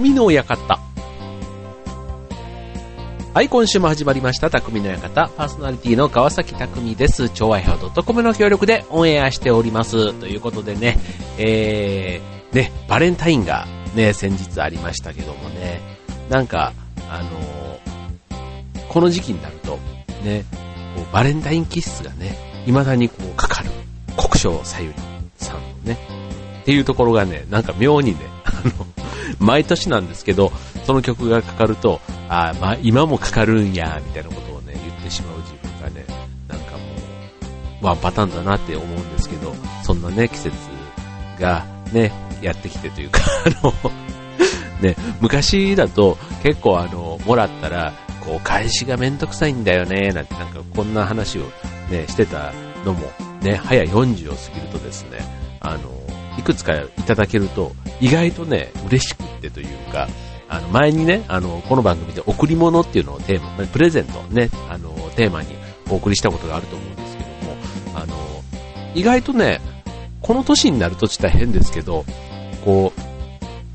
匠の館。はい、今週も始まりました、匠の館。パーソナリティの川崎匠です。超愛表 .com の協力でオンエアしております。ということでね、えー、ね、バレンタインがね、先日ありましたけどもね、なんか、あのー、この時期になると、ね、こうバレンタインキッスがね、未だにこうかかる、国章さゆりさんのね、っていうところがね、なんか妙にね、あの、毎年なんですけど、その曲がかかると、あまあ、今もかかるんや、みたいなことをね、言ってしまう自分がね、なんかもう、ワンパターンだなって思うんですけど、そんなね、季節がね、やってきてというか、あの、ね、昔だと結構あの、もらったら、こう、返しがめんどくさいんだよね、なんてなんかこんな話をね、してたのも、ね、早40を過ぎるとですね、あの、いくつかいただけると、意外とね、嬉しってというか、あの、前にね、あの、この番組で贈り物っていうのをテーマ、プレゼントね、あの、テーマにお送りしたことがあると思うんですけども、あの、意外とね、この年になるとちょっと変ですけど、こ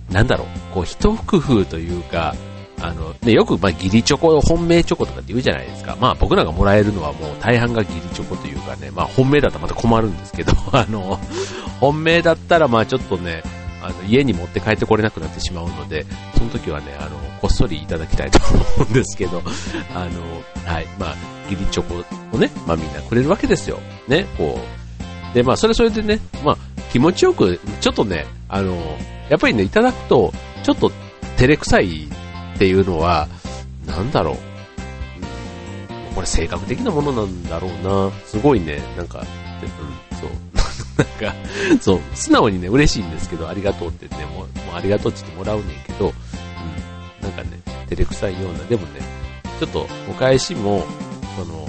う、なんだろう、こう、一工夫というか、あの、ね、よく、まあ、ギリチョコ、本命チョコとかって言うじゃないですか。まあ、僕らがもらえるのはもう大半がギリチョコというかね、まあ、本命だったらまた困るんですけど、あの、本命だったら、まあ、ちょっとね、あの、家に持って帰ってこれなくなってしまうので、その時はね、あの、こっそりいただきたいと思うんですけど、あの、はい、まあ、ギリチョコをね、まあ、みんなくれるわけですよ。ね、こう。で、まあ、それそれでね、まあ、気持ちよく、ちょっとね、あの、やっぱりね、いただくと、ちょっと照れくさいっていうのは、なんだろう。これ性格的なものなんだろうな。すごいね、なんか、うん、なんか、そう、素直にね、嬉しいんですけど、ありがとうってね、もう、もうありがとうって言ってもらうねんけど、うん、なんかね、照れくさいような、でもね、ちょっとお返しも、その、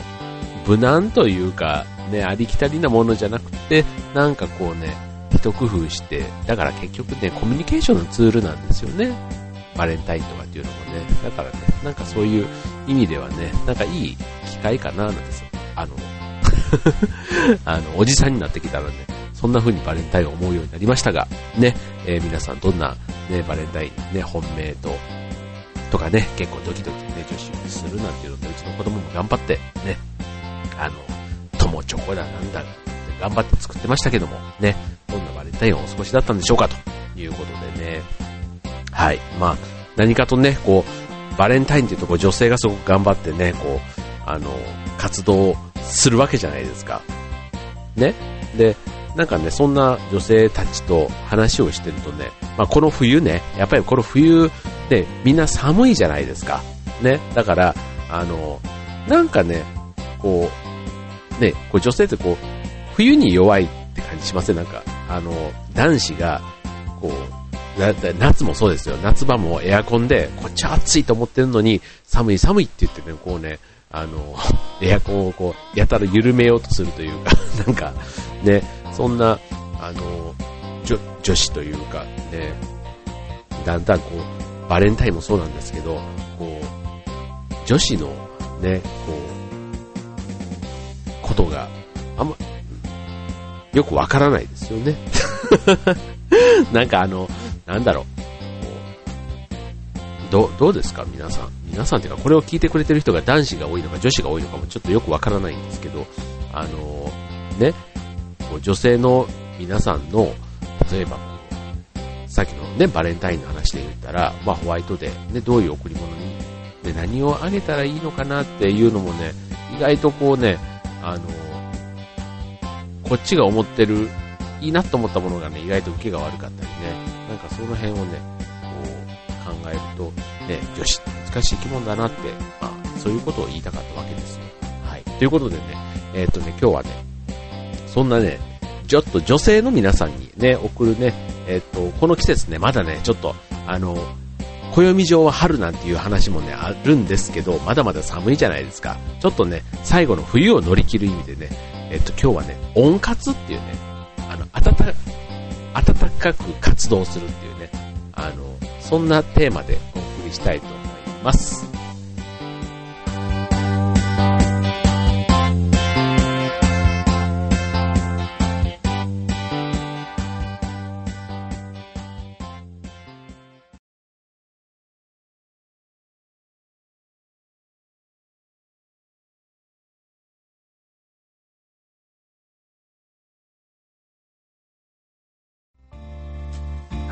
無難というか、ね、ありきたりなものじゃなくて、なんかこうね、一工夫して、だから結局ね、コミュニケーションのツールなんですよね。バレンタインとかっていうのもね。だからね、なんかそういう意味ではね、なんかいい機会かななんですよ。あの、あの、おじさんになってきたらね、そんな風にバレンタインを思うようになりましたが、ね、えー、皆さんどんな、ね、バレンタイン、ね、本命と、とかね、結構ドキドキね、女子するなんていうので、うちの子供も頑張って、ね、あの、友チョコだなんだ、頑張って作ってましたけども、ね、どんなバレンタインをお過ごしだったんでしょうかということでね、はい。まあ、何かとね、こう、バレンタインっていうとこ女性がすごく頑張ってね、こう、あの、活動するわけじゃないですか。ね。で、なんかね、そんな女性たちと話をしてるとね、まあ、この冬ね、やっぱりこの冬でみんな寒いじゃないですか。ね。だから、あの、なんかね、こう、ね、こう女性ってこう、冬に弱いって感じしません？なんか、あの、男子が、こう、夏もそうですよ。夏場もエアコンで、こっち暑いと思ってるのに、寒い寒いって言ってね、こうね、あの、エアコンをこう、やたら緩めようとするというか、なんか、ね、そんな、あの、女、女子というか、ね、だんだんこう、バレンタインもそうなんですけど、こう、女子のね、こう、ことが、あんま、よくわからないですよね。なんかあの、なんだろう。どどうですか？皆さん。皆さんっていうか、これを聞いてくれてる人が男子が多いのか女子が多いのかもちょっとよくわからないんですけど、あのね、こう女性の皆さんの、例えば、さっきのね、バレンタインの話で言ったら、まあホワイトデー、ね、どういう贈り物に、で、何をあげたらいいのかなっていうのもね、意外とこうね、あのこっちが思ってる、いいなと思ったものがね、意外と受けが悪かったりね、なんかその辺をね、考えると、ね、女子って難しい生き物だなって、まあ、そういうことを言いたかったわけですよ。はい。ということでね、えー、っとね、今日はね、そんなね、ちょっと女性の皆さんにね、送るね、えー、っと、この季節ね、まだね、ちょっと、あの、暦上は春なんていう話もね、あるんですけど、まだまだ寒いじゃないですか。ちょっとね、最後の冬を乗り切る意味でね、えっと、今日はね、温活っていうね、あの、暖か、温かく活動するっていうね、あの、そんなテーマでお送りしたいと思います。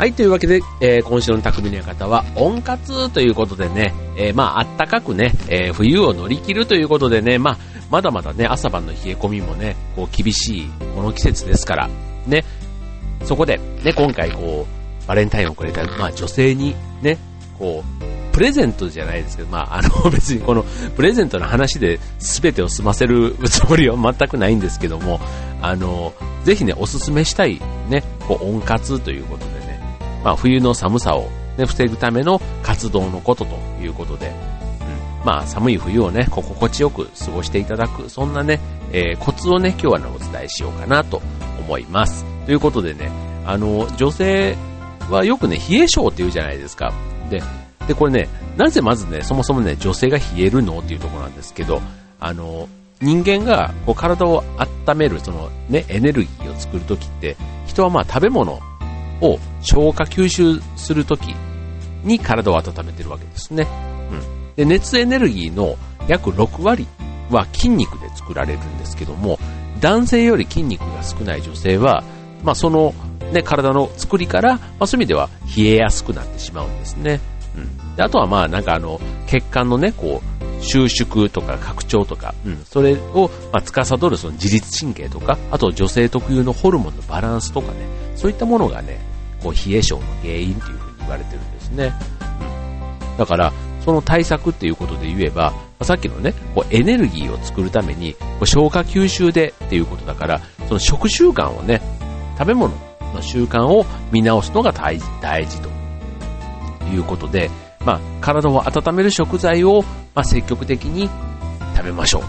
はい、というわけで、えー、今週の匠の館は温活ということでね、えー、まあ、あったかくね、えー、冬を乗り切るということでね、まあ、まだまだね、朝晩の冷え込みもね、こう、厳しい、この季節ですから、ね、そこで、ね、今回こう、バレンタインをくれた、まあ、女性に、ね、こう、プレゼントじゃないですけど、まあ、あの、別にこの、プレゼントの話で全てを済ませるつもりは全くないんですけども、あの、ぜひね、おすすめしたい、ね、こう、温活ということで、まあ、冬の寒さを、ね、防ぐための活動のことということで、うん、まあ、寒い冬をね、心地よく過ごしていただく、そんなね、えー、コツをね、今日はね、お伝えしようかなと思います。ということでね、あの、女性はよくね、冷え性って言うじゃないですか。で、で、これね、なぜまずね、そもそもね、女性が冷えるのっていうところなんですけど、あの、人間がこう体を温める、そのね、エネルギーを作るときって、人はまあ食べ物を消化吸収するときに体を温めてるわけですね。うん。で、熱エネルギーの約6割は筋肉で作られるんですけども、男性より筋肉が少ない女性は、まあ、その、ね、体の作りから、まあ、そういう意味では冷えやすくなってしまうんですね。うん。で、あとはまあ、なんかあの、血管のね、こう、収縮とか拡張とか、うん、それを、まあ、司るその自律神経とか、あと女性特有のホルモンのバランスとかね、そういったものがね、こう冷え性の原因というふうに言われてるんですね。うん、だから、その対策っていうことで言えば、さっきのね、こうエネルギーを作るために、こう消化吸収でっていうことだから、その食習慣をね、食べ物の習慣を見直すのが大事大事ということで、まあ、体を温める食材を、まあ、積極的に食べましょうと。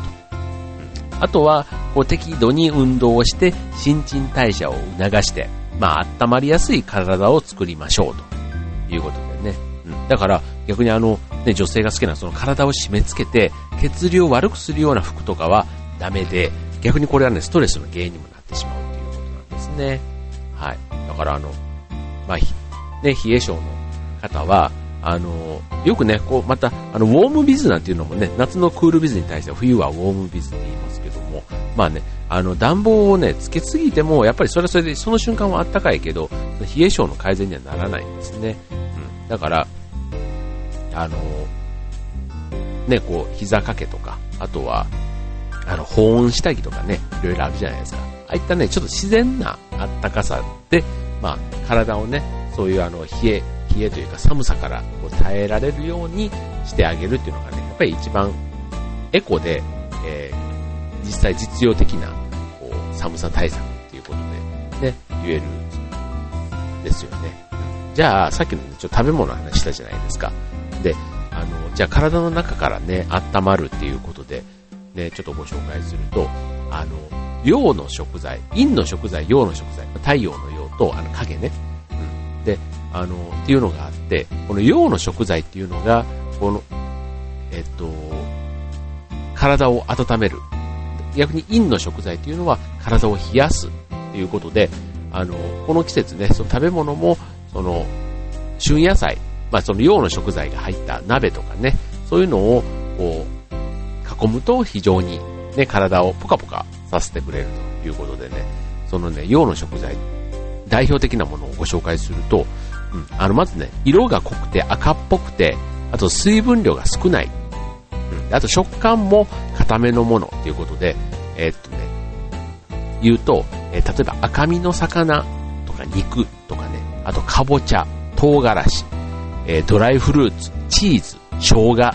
あとは、こう適度に運動をして新陳代謝を促して、まあ、温まりやすい体を作りましょうということでね。うん、だから逆にあの、ね、女性が好きなその体を締め付けて血流を悪くするような服とかはダメで、逆にこれはね、ストレスの原因にもなってしまうということなんですね。はい。だからあの、まあ、ね、冷え性の方は、あの、よくね、こう、また、あの、ウォームビズなんていうのもね、夏のクールビズに対して冬はウォームビズって言いますけども、まあね、あの、暖房をね、つけすぎても、やっぱりそれはそれで、その瞬間は暖かいけど、冷え性の改善にはならないんですね。うん。だから、あの、ね、こう、膝掛けとか、あとは、あの、保温下着とかね、いろいろあるじゃないですか。ああいったね、ちょっと自然な暖かさで、まあ、体をね、そういうあの、冷え、冷えというか寒さからこう耐えられるようにしてあげるっていうのがね、やっぱり一番エコで、えー、実際実用的なこう寒さ対策っていうことで、ね、言えるですよね。じゃあ、さっきの、ね、ちょっと食べ物の話したじゃないですか。で、あの、じゃあ体の中からね、温まるっていうことで、ね、ちょっとご紹介すると、あの、陽の食材、陰の食材、陽の食材、太陽の陽と、あの影ね。うん。で、あの、っていうのがあって、この陽の食材っていうのが、この、えっと、体を温める。逆に陰の食材っていうのは体を冷やすっていうことで、あの、この季節ね、その食べ物も、その、旬野菜、まあその陽の食材が入った鍋とかね、そういうのを、こう、囲むと非常にね、体をポカポカさせてくれるということでね、そのね、陽の食材、代表的なものをご紹介すると、うん、あの、まずね、色が濃くて赤っぽくて、あと水分量が少ない。うん、あと食感も固めのものっていうことで、えー、っとね、言うと、えー、例えば赤身の魚とか肉とかね、あとかぼちゃ、唐辛子、えー、ドライフルーツ、チーズ、生姜、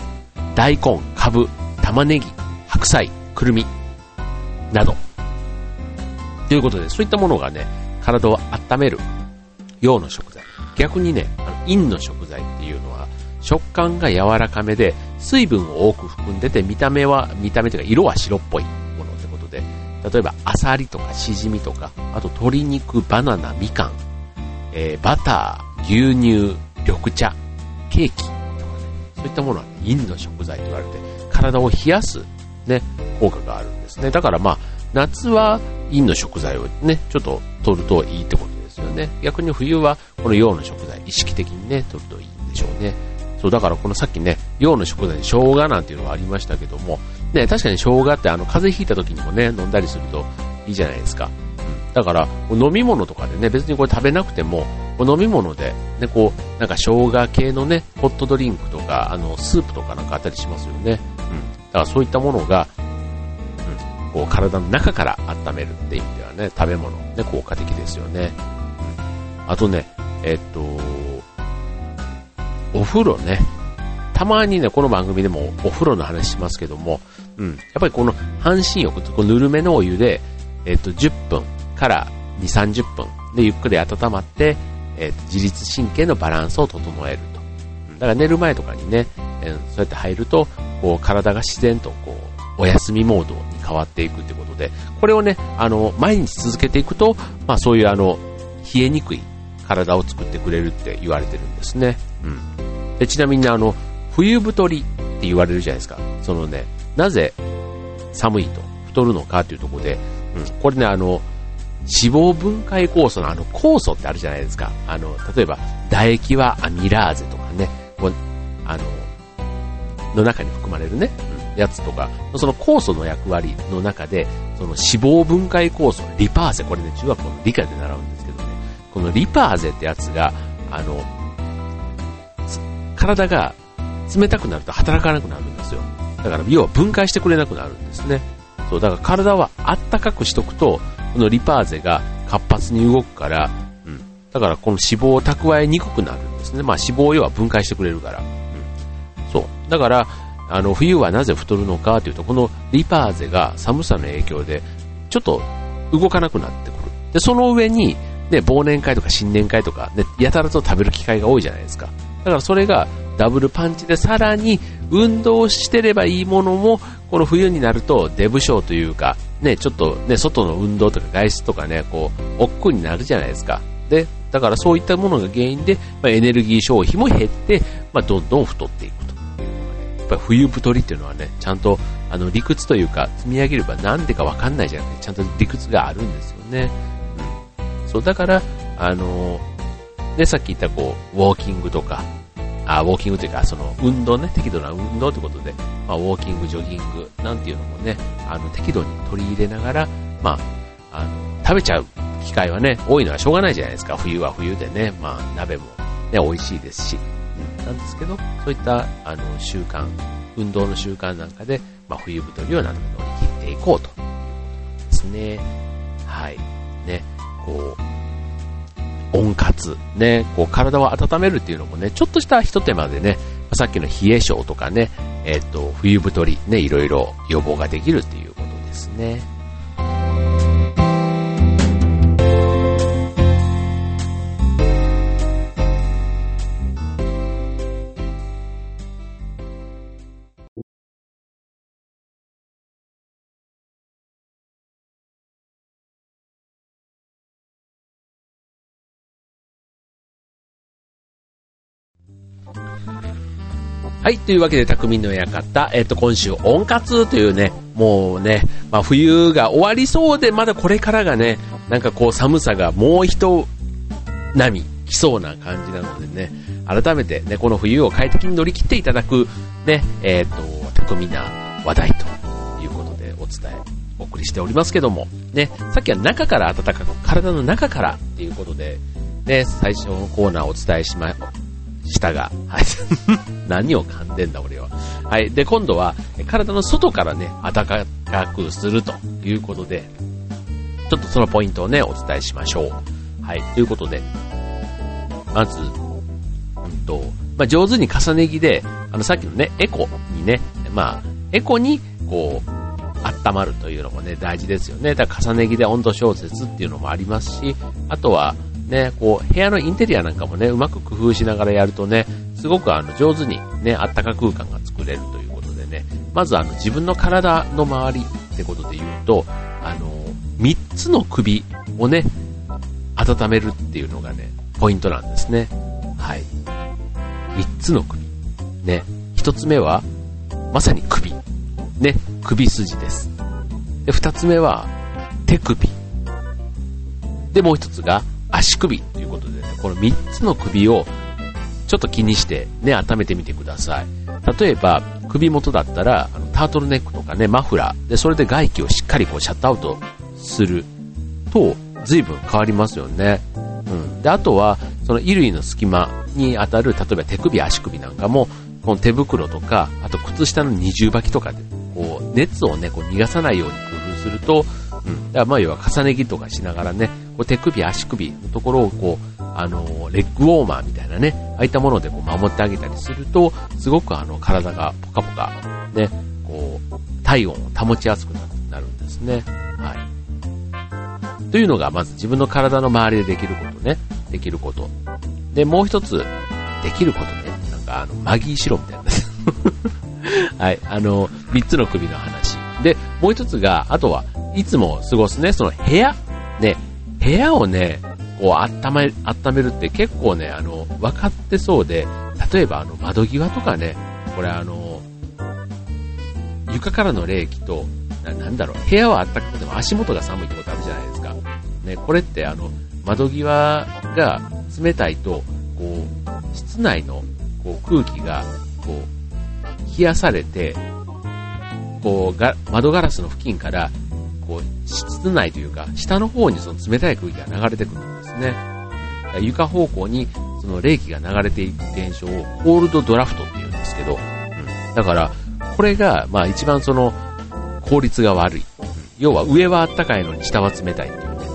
大根、かぶ、玉ねぎ、白菜、くるみ、など。ということで、そういったものがね、体を温めるような食材。逆にね、あの陰の食材っていうのは、食感が柔らかめで、水分を多く含んでて、見た目は、見た目というか色は白っぽいものってことで、例えば、アサリとかシジミとか、あと鶏肉、バナナ、みかん、えー、バター、牛乳、緑茶、ケーキとかね、そういったものは、陰の食材と言われて、体を冷やす、ね、効果があるんですね。だからまあ、夏は陰の食材をね、ちょっと取るといいってことね。逆に冬はこの陽の食材、意識的にね、取るといいんでしょうね。そう、だからこのさっきね、陽の食材に生姜なんていうのがありましたけども、ね、確かに生姜ってあの、風邪ひいた時にもね、飲んだりするといいじゃないですか。うん。だから、飲み物とかでね、別にこれ食べなくても、飲み物で、ね、こう、なんか生姜系のね、ホットドリンクとか、あの、スープとかなんかあったりしますよね。うん。だからそういったものが、こう、体の中から温めるっていう意味ではね、食べ物、ね、効果的ですよね。あとね、えっと、お風呂ね。たまにね、この番組でもお風呂の話しますけども、うん。やっぱりこの半身浴、こぬるめのお湯で、えっと、10分から2、30分でゆっくり温まって、えっと、自律神経のバランスを整えると。だから寝る前とかにね、えー、そうやって入ると、こう、体が自然とこう、お休みモードに変わっていくってことで、これをね、あの、毎日続けていくと、まあそういうあの、冷えにくい体を作ってくれるって言われてるんですね。うん。でちなみにあの、冬太りって言われるじゃないですか。そのね、なぜ寒いと太るのかっていうところで、うん、これね、あの、脂肪分解酵素のあの酵素ってあるじゃないですか。あの、例えば、唾液はアミラーゼとかね、こうあの、の中に含まれるね、うん、やつとか、その酵素の役割の中で、その脂肪分解酵素、リパーゼ、これね、中学校の理科で習うんですけどね、このリパーゼってやつが、あの、体が冷たくなると働かなくなるんですよ。だから、要は分解してくれなくなるんですね。そう、だから体はあったかくしとくと、このリパーゼが活発に動くから、うん。だからこの脂肪を蓄えにくくなるんですね。まあ脂肪を要は分解してくれるから。うん。そう。だから、あの、冬はなぜ太るのかというと、このリパーゼが寒さの影響で、ちょっと動かなくなってくる。で、その上に、ね、忘年会とか新年会とか、ね、やたらと食べる機会が多いじゃないですか。だからそれがダブルパンチでさらに運動してればいいものも、この冬になるとデブ症というか、ね、ちょっとね、外の運動とか外出とかね、こう、億劫になるじゃないですか。で、だからそういったものが原因で、まあ、エネルギー消費も減って、まあ、どんどん太っていくというのがね、やっぱり冬太りっていうのはね、ちゃんと、あの、理屈というか、積み上げればなんでかわかんないじゃなくて、ちゃんと理屈があるんですよね。そう、だから、あの、ね、さっき言ったこう、ウォーキングとか、あウォーキングというか、その運動ね、適度な運動ということで、まあ、ウォーキング、ジョギングなんていうのもね、あの適度に取り入れながら、まあ、あの食べちゃう機会はね、多いのはしょうがないじゃないですか。冬は冬でね、まあ、鍋も、ね、美味しいですし、うん、なんですけど、そういったあの習慣、運動の習慣なんかで、まあ、冬太りをなんとか乗り切っていこうということですね。はい。ね、こう、温活、ね、こう体を温めるっていうのもね、ちょっとしたひと手間でね、さっきの冷え性とかね、えっ、と、冬太り、ね、いろいろ予防ができるっていうことですね。はい、というわけで、匠の館、えっ、と、今週、温活というね、もうね、まあ、冬が終わりそうで、まだこれからがね、なんかこう、寒さがもう一波来そうな感じなのでね、改めてね、この冬を快適に乗り切っていただく、ね、えっ、と、巧みな話題ということでお伝え、お送りしておりますけども、ね、さっきは中から暖かく、体の中からっていうことで、ね、最初のコーナーをお伝えしま、舌が。はい。何を噛んでんだ、俺は。はい。で、今度は、体の外からね、暖かくするということで、ちょっとそのポイントをね、お伝えしましょう。はい。ということで、まず、うんと、まあ、上手に重ね着で、あの、さっきのね、エコにね、まあ、エコに、こう、温まるというのもね、大事ですよね。だから重ね着で温度調節っていうのもありますし、あとは、ね、こう、部屋のインテリアなんかもね、うまく工夫しながらやるとね、すごくあの、上手にね、あったか空間が作れるということでね、まずあの、自分の体の周りってことで言うと、あの、3つの首をね、温めるっていうのがね、ポイントなんですね。はい。3つの首。ね。1つ目は、まさに首。ね、首筋です。で、2つ目は、手首。で、もう1つが、足首ということでね、この3つの首をちょっと気にしてね、温めてみてください。例えば、首元だったら、あのタートルネックとかね、マフラー、で、それで外気をしっかりこうシャットアウトすると、随分変わりますよね。うん。で、あとは、その衣類の隙間に当たる、例えば手首、足首なんかも、この手袋とか、あと靴下の二重履きとかで、こう、熱をね、こう逃がさないように工夫すると、うん。だからまあ要は重ね着とかしながらね、こう手首、足首のところをこう、あの、レッグウォーマーみたいなね、ああいったものでこう守ってあげたりすると、すごくあの、体がポカポカ、ね、こう、体温を保ちやすくなるんですね。はい。というのが、まず自分の体の周りでできることね、できること。で、もう一つ、できることね、なんかあの、マギーシロみたいな。はい、あの、三つの首の話。で、もう一つが、あとは、いつも過ごすね、その部屋。ね、部屋をね、こう、温め、温めるって結構ね、あの、分かってそうで、例えばあの、窓際とかね、これあの、床からの冷気と、ななんだろう、部屋は暖かくても足元が寒いってことあるじゃないですか。ね、これってあの、窓際が冷たいと、こう、室内のこう空気が、こう、冷やされて、こうが、窓ガラスの付近から、こう、室内というか、下の方にその冷たい空気が流れてくるんですね。床方向にその冷気が流れていく現象をコールドドラフトって言うんですけど、うん、だから、これが、まあ一番その、効率が悪い。要は上は暖かいのに下は冷たいっていうね。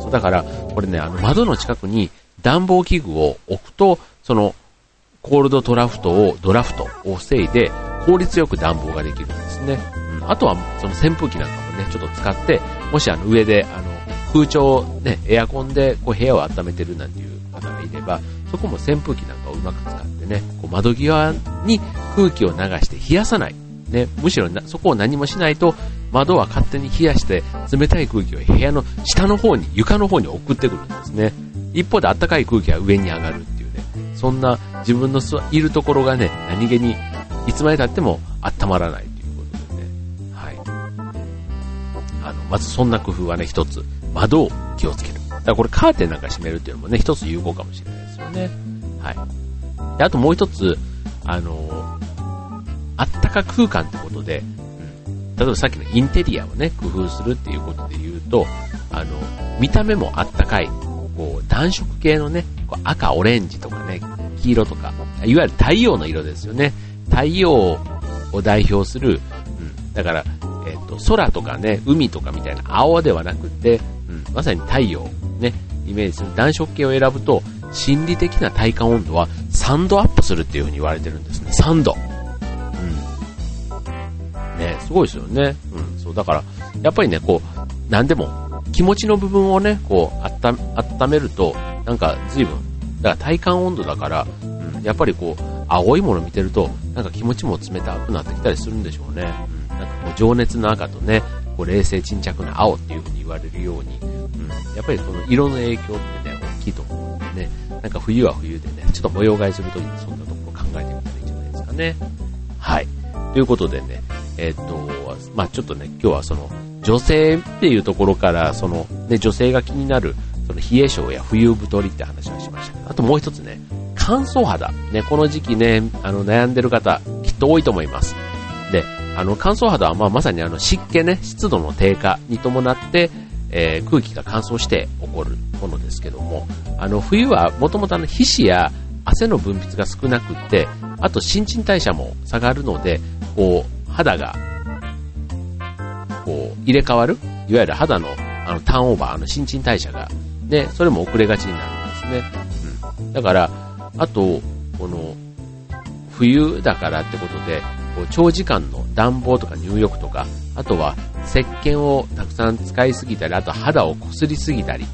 そうだから、これね、あの窓の近くに暖房器具を置くと、その、コールドドラフトを、ドラフトを防いで、効率よく暖房ができるんですね。うん、あとは、その扇風機なんかもね、ちょっと使って、もしあの上で、あの、空調、ね、エアコンでこう部屋を温めてるなんていう方がいれば、そこも扇風機なんかをうまく使ってね、こう窓際に空気を流して冷やさない。ね、むしろなそこを何もしないと、窓は勝手に冷やして冷たい空気を部屋の下の方に、床の方に送ってくるんですね。一方で暖かい空気は上に上がるっていうね、そんな自分のいるところがね、何気にいつまで経っても温まらないまずそんな工夫はね、一つ、窓を気をつける。だからこれカーテンなんか閉めるっていうのもね、一つ有効かもしれないですよね。はい。であともう一つ、あのあったか空間ってことで、うん、例えばさっきのインテリアをね、工夫するっていうことで言うと、あの、見た目もあったかい、こう、暖色系のね、こう赤、オレンジとかね、黄色とか、いわゆる太陽の色ですよね。太陽を代表する、うん、だから、えっ、と、空とかね、海とかみたいな青ではなくて、うん、まさに太陽、ね、イメージする暖色系を選ぶと、心理的な体感温度は3度アップするっていう風に言われてるんですね。3度。うんね、すごいですよね。うん、そう、だから、やっぱりね、こう、なんでも、気持ちの部分をね、こう、あった、温めると、なんか随分、だから体感温度だから、うん、やっぱりこう、青いもの見てると、なんか気持ちも冷たくなってきたりするんでしょうね。うん、なんかこう、情熱の赤とね、こう、冷静沈着な青っていう風に言われるように、うん、やっぱりこの色の影響ってね、大きいと思うんでね、なんか冬は冬でね、ちょっと模様替えするときにそんなところ考えてみたらいいんじゃないですかね。はい。ということでね、えっ、と、まあちょっとね、今日はその、女性っていうところから、その、ね、女性が気になる、その冷え性や冬太りって話をしましたけど、あともう一つね、乾燥肌。ね、この時期ね、あの、悩んでる方、きっと多いと思います。で、あの、乾燥肌は、まあ、まさにあの、湿気ね、湿度の低下に伴って、えー、空気が乾燥して起こるものですけども、あの、冬はもともとあの、皮脂や汗の分泌が少なくって、あと新陳代謝も下がるので、こう、肌が、こう、入れ替わるいわゆる肌の、あの、ターンオーバー、あの、新陳代謝が、ね、それも遅れがちになるんですね。うん。だから、あと、この、冬だからってことで、こう長時間の暖房とか入浴とか、あとは石鹸をたくさん使いすぎたり、あと肌をこすりすぎたり、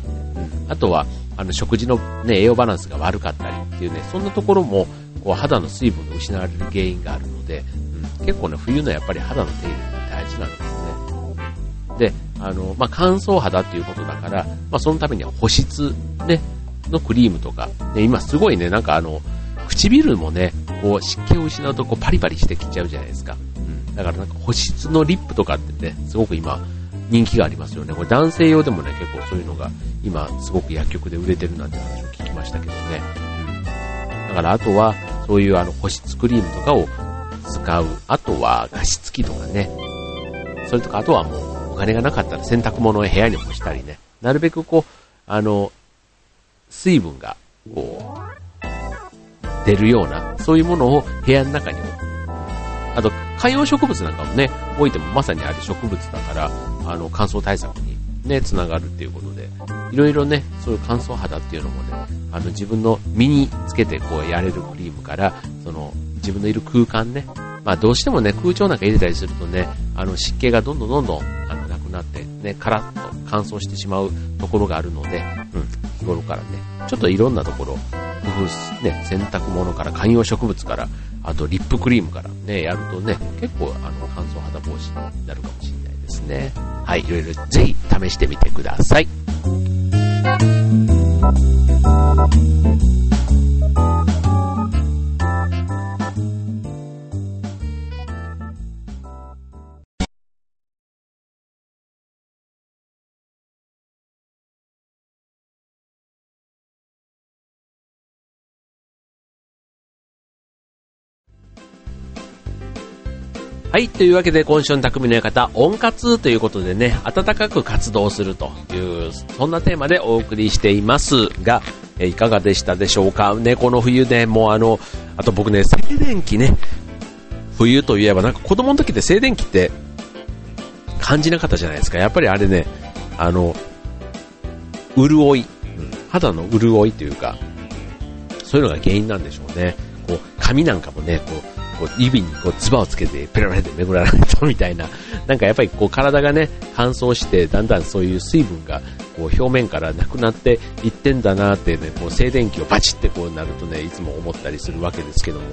あとはあの食事の、ね、栄養バランスが悪かったりっていうね、そんなところもこう肌の水分が失われる原因があるので、うん結構ね、冬のやっぱり肌の手入れって大事なんですね。で、あの、まあ、乾燥肌っていうことだから、まあ、そのためには保湿、ね、のクリームとか、ね、今すごいね、なんかあの、唇もね、こう湿気を失うとこうパリパリしてきちゃうじゃないですか。うん。だからなんか保湿のリップとかってね、すごく今、人気がありますよね。これ男性用でもね、結構そういうのが今すごく薬局で売れてるなんて話を聞きましたけどね。うん。だからあとは、そういうあの保湿クリームとかを使う。あとは加湿器とかね。それとか、あとはもうお金がなかったら洗濯物を部屋に干したりね。なるべくこう、あの、水分が、こう、出るような、そういうものを部屋の中に置く。あと、観葉植物なんかもね、置いてもまさにあれ植物だから、あの、乾燥対策にね、つながるっていうことで、いろいろね、そういう乾燥肌っていうのもね、あの、自分の身につけてこうやれるクリームから、その、自分のいる空間ね、まあどうしてもね、空調なんか入れたりするとね、あの湿気がどんどんどんどん、あの、なくなって、ね、カラッと乾燥してしまうところがあるので、うん、日頃からね、ちょっといろんなところ、工夫ね、洗濯物から観葉植物から、あとリップクリームからね、やるとね、結構あの乾燥肌防止になるかもしれないですね。はい、いろいろぜひ試してみてください。はい。というわけで、今週の匠の館、温活ということでね、暖かく活動するという、そんなテーマでお送りしていますが、えいかがでしたでしょうか？ね、この冬ね、もうあの、あと僕ね、静電気ね、冬といえばなんか子供の時って静電気って感じなかったじゃないですか。やっぱりあれね、あの、潤い、肌の潤いというか、そういうのが原因なんでしょうね。こう、髪なんかもね、こう、こう指にこう唾をつけてペラペラで巡らないとみたいな、なんかやっぱりこう体がね、乾燥して、だんだんそういう水分がこう表面からなくなっていってんだなってね、こう静電気をバチってこうなるとね、いつも思ったりするわけですけども、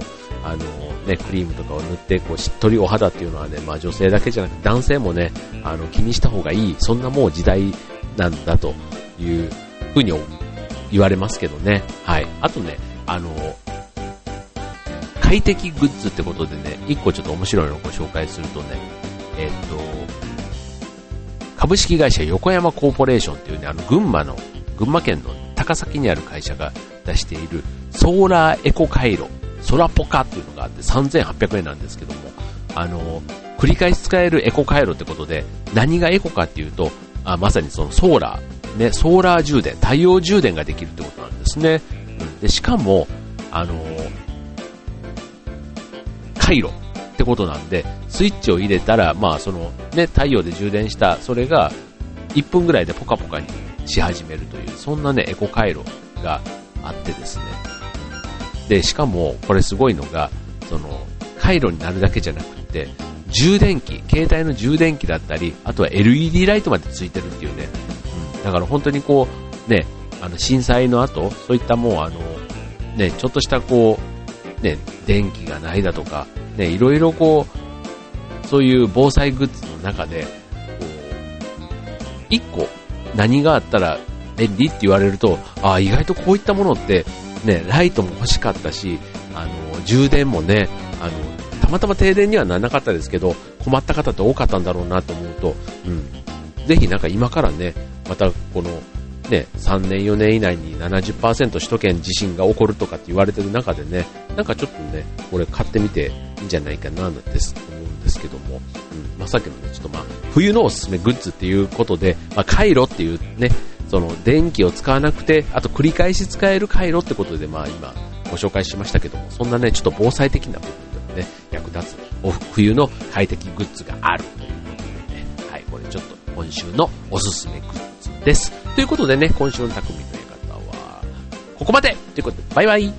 あのね、クリームとかを塗ってこうしっとりお肌っていうのはね、まあ女性だけじゃなくて男性もね、あの気にした方がいい、そんなもう時代なんだというふうに言われますけどね。はい。あとね、あの、快適グッズってことでね、一個ちょっと面白いのをご紹介するとね、えっ、と、株式会社横山コーポレーションっていうね、あの、群馬の、群馬県の高崎にある会社が出しているソーラーエコ回路、ソラポカっていうのがあって3800円なんですけども、あの、繰り返し使えるエコ回路ってことで、何がエコかっていうと、あまさにそのソーラー、ね、ソーラー充電、太陽充電ができるってことなんですね。でしかも、あの、回路ってことなんで、スイッチを入れたら、まあそのね、太陽で充電した、それが1分ぐらいでポカポカにし始めるという、そんなね、エコ回路があってですね。で、しかも、これすごいのが、その、回路になるだけじゃなくて、充電器、携帯の充電器だったり、あとは LED ライトまでついてるっていうね。うん、だから本当にこう、ね、あの震災の後、そういったもうあの、ね、ちょっとしたこう、ね、電気がないだとか、ね、いろいろこう、そういう防災グッズの中で、こう、一個何があったら便利って言われると、ああ、意外とこういったものって、ね、ライトも欲しかったし、あの、充電もね、あの、たまたま停電にはならなかったですけど、困った方って多かったんだろうなと思うと、うん。ぜひなんか今からね、またこの、ね、3年4年以内に70%首都圏地震が起こるとかって言われてる中でね、なんかちょっとね、これ買ってみていいんじゃないかななんて思うんですけども、うん、まあ、さっきのね、ちょっとまあ、冬のおすすめグッズっていうことで、まあ、回路っていうね、その電気を使わなくて、あと繰り返し使える回路ってことで、まあ今ご紹介しましたけども、そんなね、ちょっと防災的な部分でもね、役立つ冬の快適グッズがあるということでね、はい、これちょっと今週のおすすめグッズ。です。ということでね、今週の匠の館は、ここまでということで、バイバイ